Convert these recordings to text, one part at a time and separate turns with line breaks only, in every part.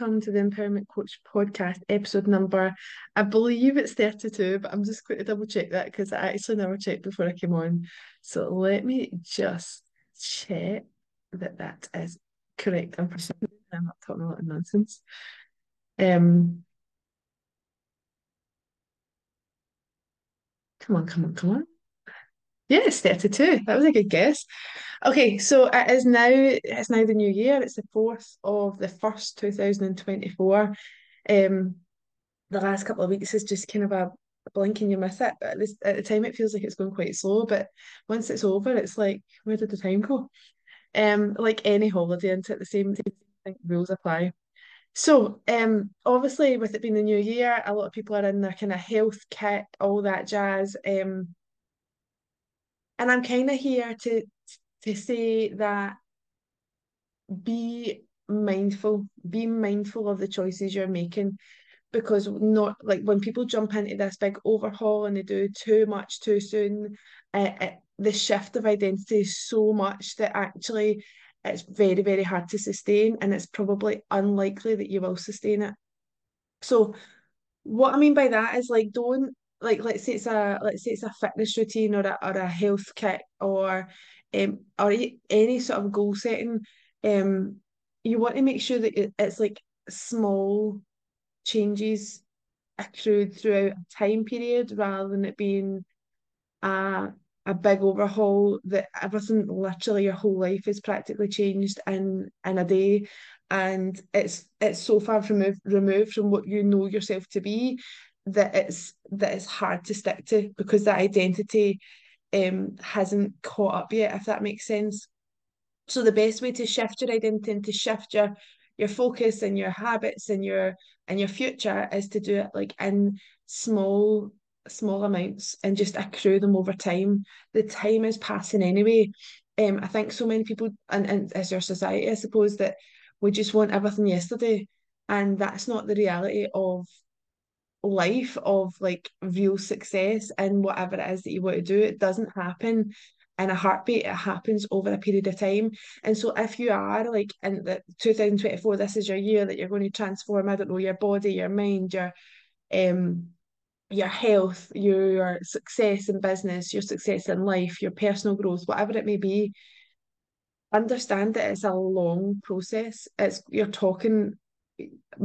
welcome to the Empowerment Coach podcast, episode number, I believe it's 32, but I'm just going to double check that because I actually never checked before I came on. So let me just check that that is correct. I'm I'm not talking a lot of nonsense. Um, come on, come on, come on. Yeah, it's 32. That was a good guess. Okay, so it is now it's now the new year. It's the fourth of the first 2024. Um, the last couple of weeks is just kind of a blink and you miss it. At this at the time it feels like it's going quite slow, but once it's over, it's like, where did the time go? Um, like any holiday, and at the same time, rules apply. So, um, obviously, with it being the new year, a lot of people are in their kind of health kit, all that jazz. Um, and I'm kind of here to to say that be mindful, be mindful of the choices you're making because not like when people jump into this big overhaul and they do too much too soon, uh, it, the shift of identity is so much that actually it's very very hard to sustain and it's probably unlikely that you will sustain it. So what I mean by that is like don't like let's say it's a let's say it's a fitness routine or a or a health kit or um or any sort of goal setting um you want to make sure that it's like small changes accrued throughout a time period rather than it being a a big overhaul that everything literally your whole life is practically changed in in a day. And it's it's so far removed removed from what you know yourself to be that it's that it's hard to stick to because that identity um hasn't caught up yet if that makes sense. So the best way to shift your identity and to shift your your focus and your habits and your and your future is to do it like in small small amounts and just accrue them over time. The time is passing anyway. Um I think so many people and, and as your society I suppose that we just want everything yesterday and that's not the reality of life of like real success and whatever it is that you want to do it doesn't happen in a heartbeat. It happens over a period of time. And so if you are like in the 2024 this is your year that you're going to transform. I don't know your body your mind your um your health your success in business your success in life your personal growth whatever it may be understand that it's a long process. It's you're talking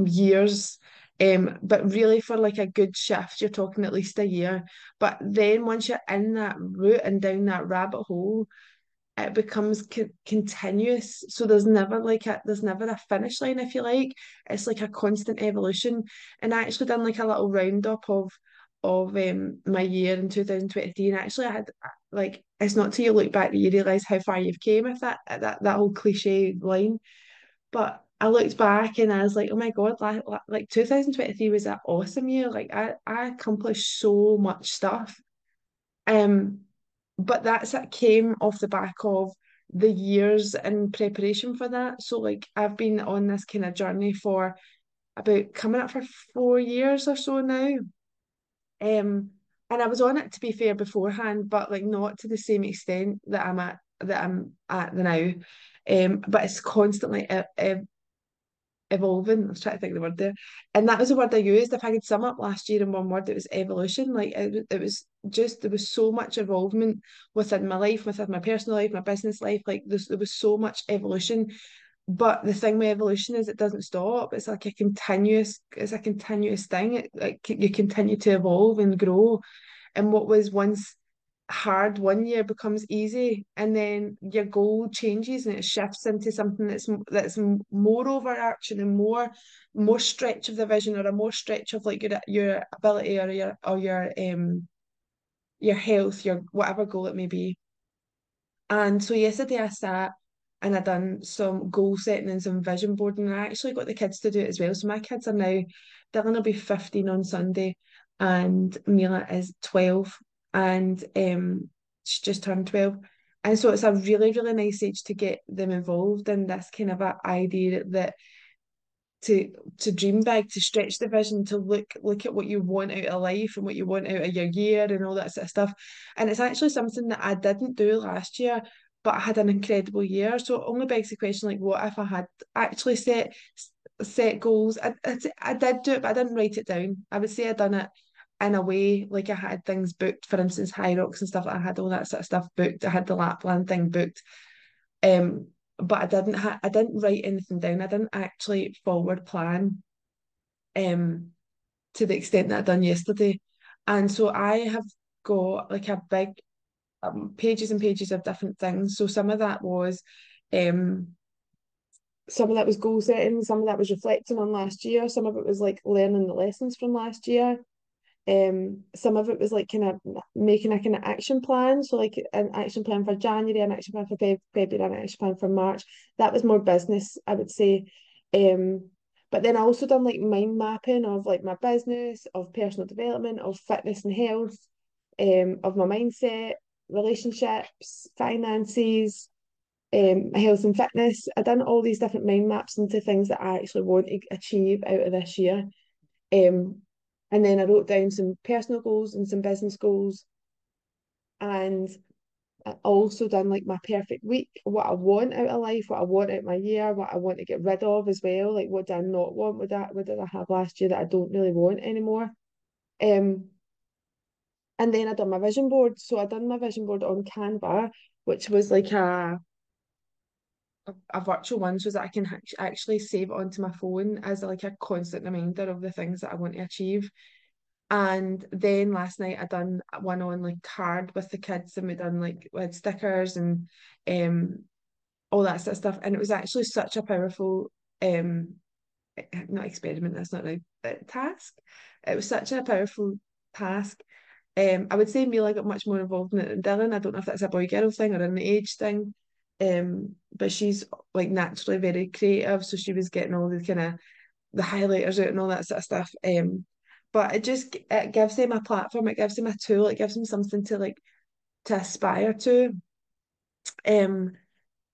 years um, but really for like a good shift, you're talking at least a year. But then once you're in that route and down that rabbit hole, it becomes co- continuous. So there's never like a there's never a finish line, if you like. It's like a constant evolution. And I actually done like a little roundup of of um my year in 2023 and actually I had like it's not till you look back that you realise how far you've came if that that that whole cliche line. But I looked back and I was like, oh my God, like, like 2023 was an awesome year. Like I, I accomplished so much stuff. Um, but that's that came off the back of the years in preparation for that. So like I've been on this kind of journey for about coming up for four years or so now. Um, and I was on it to be fair beforehand, but like not to the same extent that I'm at that I'm at the now. Um, but it's constantly evolving. I was trying to think of the word there, and that was the word I used. If I could sum up last year in one word, it was evolution. Like it, it was just there was so much involvement within my life, within my personal life, my business life. Like there was so much evolution. But the thing with evolution is it doesn't stop. It's like a continuous, it's a continuous thing. It, like you continue to evolve and grow. And what was once hard one year becomes easy and then your goal changes and it shifts into something that's that's more overarching and more more stretch of the vision or a more stretch of like your your ability or your or your um your health your whatever goal it may be. And so yesterday I sat and I done some goal setting and some vision boarding and I actually got the kids to do it as well. So my kids are now Dylan will be 15 on Sunday and Mila is 12 and um, she just turned 12. And so it's a really, really nice age to get them involved in this kind of a idea that to to dream big, to stretch the vision, to look look at what you want out of life and what you want out of your year and all that sort of stuff. And it's actually something that I didn't do last year, but I had an incredible year. So it only begs the question like what if I had actually set set goals. I, I, I did do it, but I didn't write it down. I would say I done it in a way, like I had things booked, for instance, Hyrox and stuff. I had all that sort of stuff booked. I had the Lapland thing booked. Um, but I didn't ha- I didn't write anything down. I didn't actually forward plan um to the extent that I done yesterday. And so I have got like a big um, pages and pages of different things. So some of that was um some of that was goal setting, some of that was reflecting on last year, some of it was like learning the lessons from last year. Um, some of it was like kind of making a kind of action plan. So like an action plan for January, an action plan for Feb February, an action plan for March. That was more business, I would say. Um, but then I also done like mind mapping of like my business, of personal development, of fitness and health, um, of my mindset, relationships, finances, um, health and fitness. I done all these different mind maps into things that I actually want to achieve out of this year. Um, and then I wrote down some personal goals and some business goals. And I also done like my perfect week, what I want out of life, what I want out of my year, what I want to get rid of as well. Like what do I not want? What that what did I have last year that I don't really want anymore? Um and then I done my vision board. So I done my vision board on Canva, which was like a a virtual one so that I can actually save it onto my phone as like a constant reminder of the things that I want to achieve. And then last night I done one on like card with the kids and we done like with stickers and um all that sort of stuff. And it was actually such a powerful um not experiment, that's not right, task. It was such a powerful task. Um, I would say Mila got much more involved in it than Dylan. I don't know if that's a boy girl thing or an age thing. Um, but she's like naturally very creative, so she was getting all the kind of the highlighters out and all that sort of stuff. Um, but it just it gives them a platform, it gives them a tool, it gives them something to like to aspire to. Um,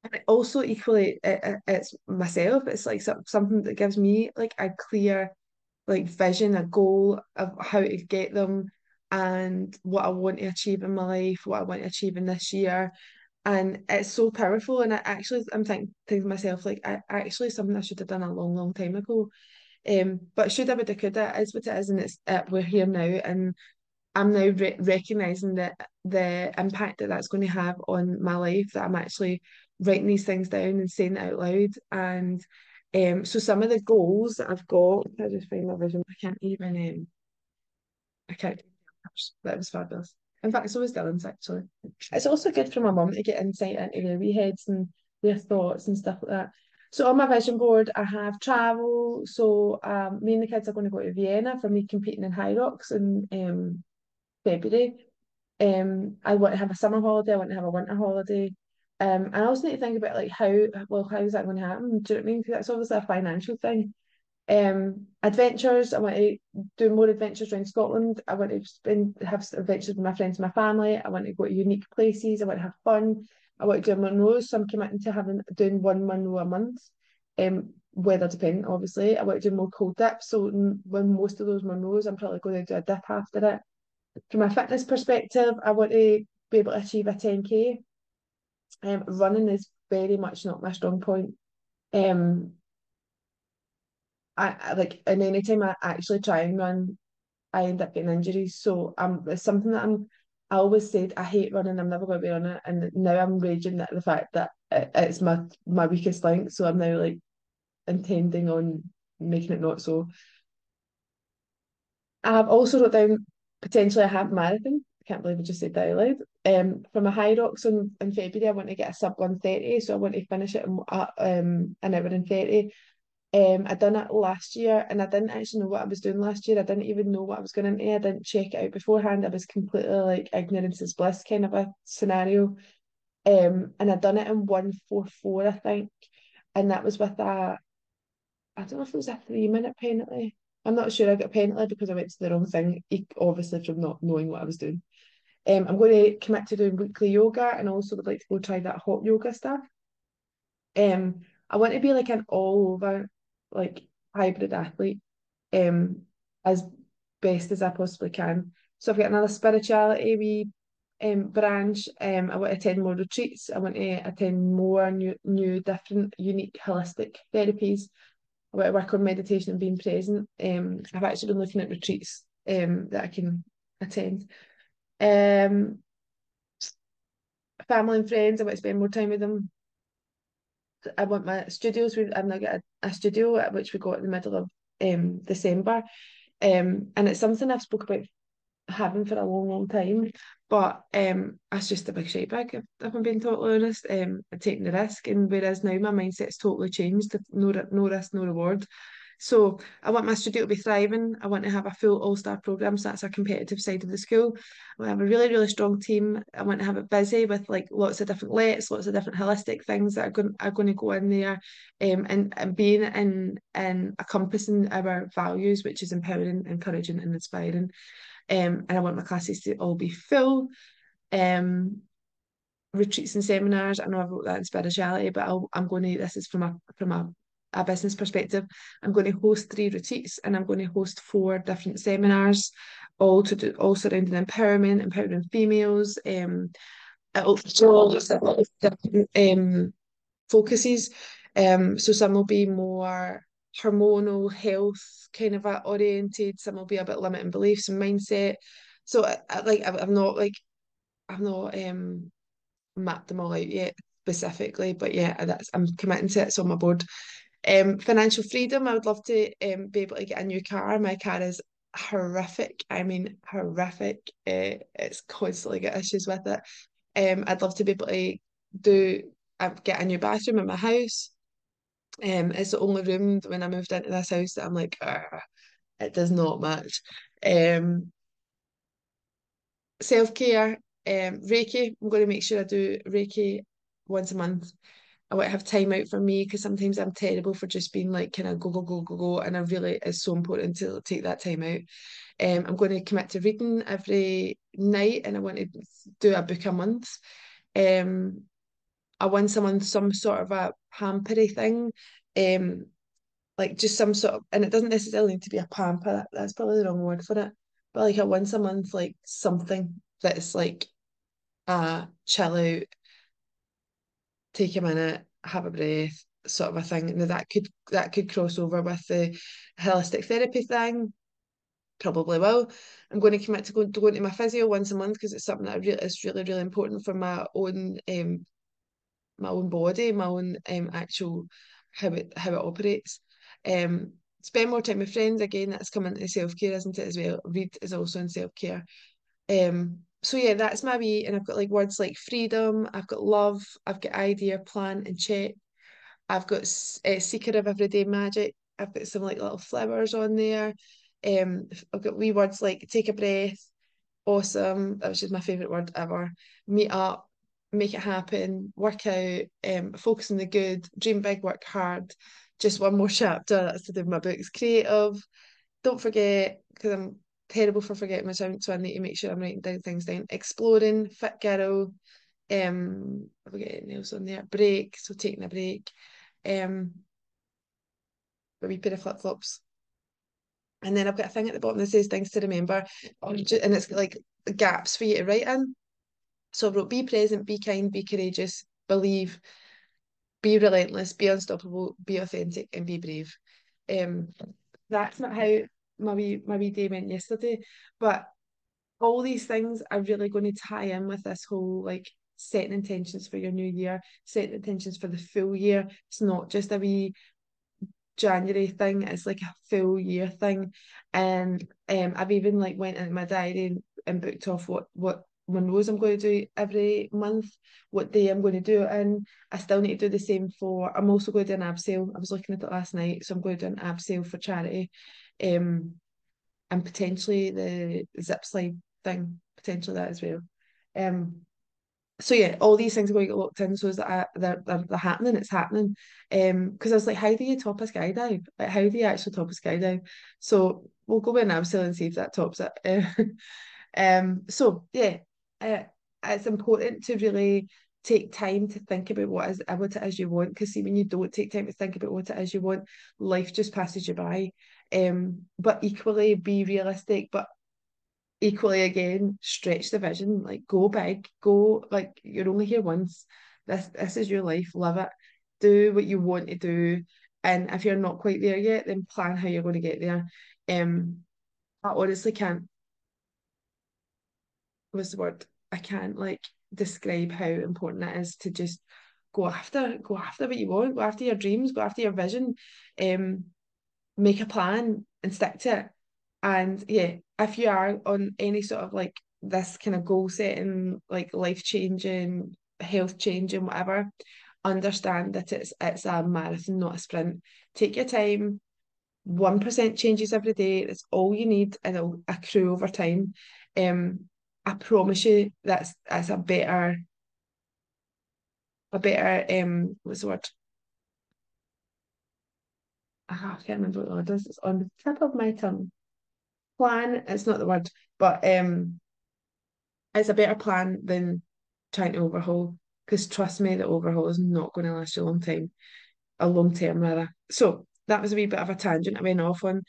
and also equally, it, it's myself. It's like something that gives me like a clear like vision, a goal of how to get them and what I want to achieve in my life, what I want to achieve in this year and it's so powerful and I actually I'm thinking to myself like I actually something I should have done a long long time ago. Um but should I have could it is what it is and it's uh, we're here now and I'm now re- recognizing that the impact that that's going to have on my life that I'm actually writing these things down and saying it out loud and um so some of the goals that I've got I just find my vision? I can't even um I can't that was fabulous in fact, so was Dylan's actually. It's also good for my mum to get insight into their wee heads and their thoughts and stuff like that. So on my vision board, I have travel. So um, me and the kids are going to go to Vienna for me competing in Hyrox in um, February. Um, I want to have a summer holiday. I want to have a winter holiday. Um, I also need to think about like how well how is that going to happen? Do you know what I mean? Because that's obviously a financial thing. Um, adventures. I want to do more adventures around Scotland. I want to spend have adventures with my friends and my family. I want to go to unique places. I want to have fun. I want to do a Munros. So I'm committing to having doing one Munro a month. Um, weather dependent, obviously. I want to do more cold dips. So when most of those Munros, I'm probably going to do a dip after it. From a fitness perspective, I want to be able to achieve a 10k. Um, running is very much not my strong point. Um, I, like and anytime I actually try and run, I end up getting injuries. So um it's something that I'm I always said I hate running, I'm never gonna be on it. And now I'm raging at the fact that it, it's my my weakest link. So I'm now like intending on making it not so. I've also wrote down potentially a half marathon. I can't believe I just said that out loud. Um, from a Hyrox in, in February, I want to get a sub 130, so I want to finish it in uh, um, an hour and 30. Um, I done it last year and I didn't actually know what I was doing last year. I didn't even know what I was going into. I didn't check it out beforehand. I was completely like ignorance is bliss kind of a scenario. Um, and I done it in 144, I think. And that was with a, I don't know if it was a three minute penalty. I'm not sure I got a penalty because I went to the wrong thing, obviously from not knowing what I was doing. Um, I'm going to commit to doing weekly yoga and also would like to go try that hot yoga stuff. Um, I want to be like an all over like hybrid athlete um as best as I possibly can. So I've got another spirituality wee um branch. Um I want to attend more retreats. I want to attend more new new different unique holistic therapies. I want to work on meditation and being present. Um, I've actually been looking at retreats um, that I can attend. Um, family and friends, I want to spend more time with them. I want my studios. We, now got a, a studio which we got in the middle of um December, um, and it's something I've spoke about having for a long, long time. But um, it's just a big shite bag, if, if I'm being totally honest. Um, taking the risk, and whereas now my mindset's totally changed. No, no risk, no reward. So I want my studio to be thriving. I want to have a full all-star program. So that's a competitive side of the school. I have a really, really strong team. I want to have it busy with like lots of different lets, lots of different holistic things that are going are going to go in there, um, and and being in in encompassing our values, which is empowering, encouraging, and inspiring. Um, and I want my classes to all be full. Um, retreats and seminars. I know I wrote that in spirituality, but i am going to. This is from a from a a business perspective. I'm going to host three retreats and I'm going to host four different seminars, all to do all surrounding empowerment, empowering females. Um, also different um focuses. Um, so some will be more hormonal health kind of oriented. Some will be a bit limiting beliefs and mindset. So I, I, like I've, I've not like I've not um mapped them all out yet specifically, but yeah, that's I'm committing to it. So on my board. Um, financial freedom. I would love to um be able to get a new car. My car is horrific. I mean horrific. Uh, it's constantly got issues with it. Um, I'd love to be able to do uh, get a new bathroom in my house. Um, it's the only room when I moved into this house that I'm like, it does not match. Um, self care, um, Reiki. I'm going to make sure I do Reiki once a month. I want to have time out for me because sometimes I'm terrible for just being like kind of go go go go go, and I really it's so important to take that time out. Um, I'm going to commit to reading every night, and I want to do a book a month. Um, once a month some sort of a pampery thing. Um, like just some sort of, and it doesn't necessarily need to be a pamper. That, that's probably the wrong word for it. But like once a month, like something that's like a chill out, take a minute, have a breath, sort of a thing. And that could that could cross over with the holistic therapy thing. Probably will. I'm going to commit to going to going to my physio once a month because it's something that really is really really important for my own um my own body, my own um actual how it how it operates. Um, spend more time with friends again. That's coming to self care, isn't it? As well. Read is also in self care. Um, so yeah, that's my wee, and I've got like words like freedom. I've got love. I've got idea, plan, and check. I've got uh, seeker of everyday magic. I've got some like little flowers on there. Um, I've got wee words like take a breath, awesome. That was just my favorite word ever. Meet up, make it happen, work out, um, focus on the good, dream big, work hard. Just one more chapter. That's to do my books. Creative. Don't forget, because I'm terrible for forgetting my time, so I need to make sure I'm writing down things down. Exploring, fit girl. Um, I've got anything else on there. Break, so taking a break. Um, a wee pair of flip flops. And then I've got a thing at the bottom that says things to remember, and it's like gaps for you to write in. So I wrote be present, be kind, be courageous, believe, be relentless, be unstoppable, be authentic, and be brave. Um, that's not how my wee day went yesterday, but all these things are really going to tie in with this whole like setting intentions for your new year, setting intentions for the full year. It's not just a wee January thing, it's like a full year thing. And um I've even like went in my diary and, and booked off what what Munros I'm going to do every month, what day I'm going to do it. I still need to do the same for, I'm also going to do an abseil. I was looking at it last night, so I'm going to do an abseil for charity. Um, and potentially the zip slide thing, potentially that as well. Um, so yeah, all these things are going to get locked in so that I, they're, they're, they're happening, it's happening. Um, because I was like, how do you top a skydive? Like, how do you actually top a skydive? So we'll go an abseil and see if that tops it. um, so yeah, uh, it's important to really take time to think about what is what it is you want. Because see, when you don't take time to think about what it is you want, life just passes you by. Um, but equally be realistic, but equally again stretch the vision. Like go big, go like you're only here once. This this is your life. Love it. Do what you want to do. And if you're not quite there yet, then plan how you're going to get there. Um, I honestly can't, what's the word? I can't like describe how important it is to just go after, go after what you want, go after your dreams, go after your vision, um, make a plan and stick to it. And yeah, if you are on any sort of like this kind of goal setting, like life changing, health changing, whatever, understand that it's it's a marathon, not a sprint. Take your time. One percent changes every day. That's all you need, and it'll accrue over time. Um, I promise you, that's that's a better, a better um, what's the word? I can't remember what word is. It's on the tip of my tongue. Plan. It's not the word, but um, it's a better plan than trying to overhaul. Because trust me, the overhaul is not going to last you a long time, a long term rather. So that was a wee bit of a tangent I went off on.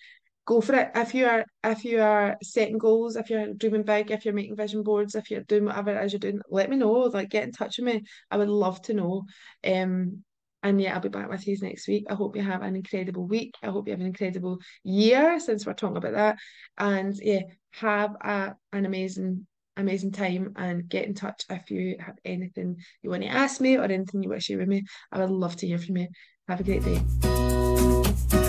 Go for it. If you are if you are setting goals, if you're dreaming big, if you're making vision boards, if you're doing whatever it is you're doing, let me know. Like get in touch with me. I would love to know. Um and yeah, I'll be back with you next week. I hope you have an incredible week. I hope you have an incredible year since we're talking about that. And yeah, have a, an amazing amazing time and get in touch if you have anything you want to ask me or anything you wish to share with me. I would love to hear from you. Have a great day.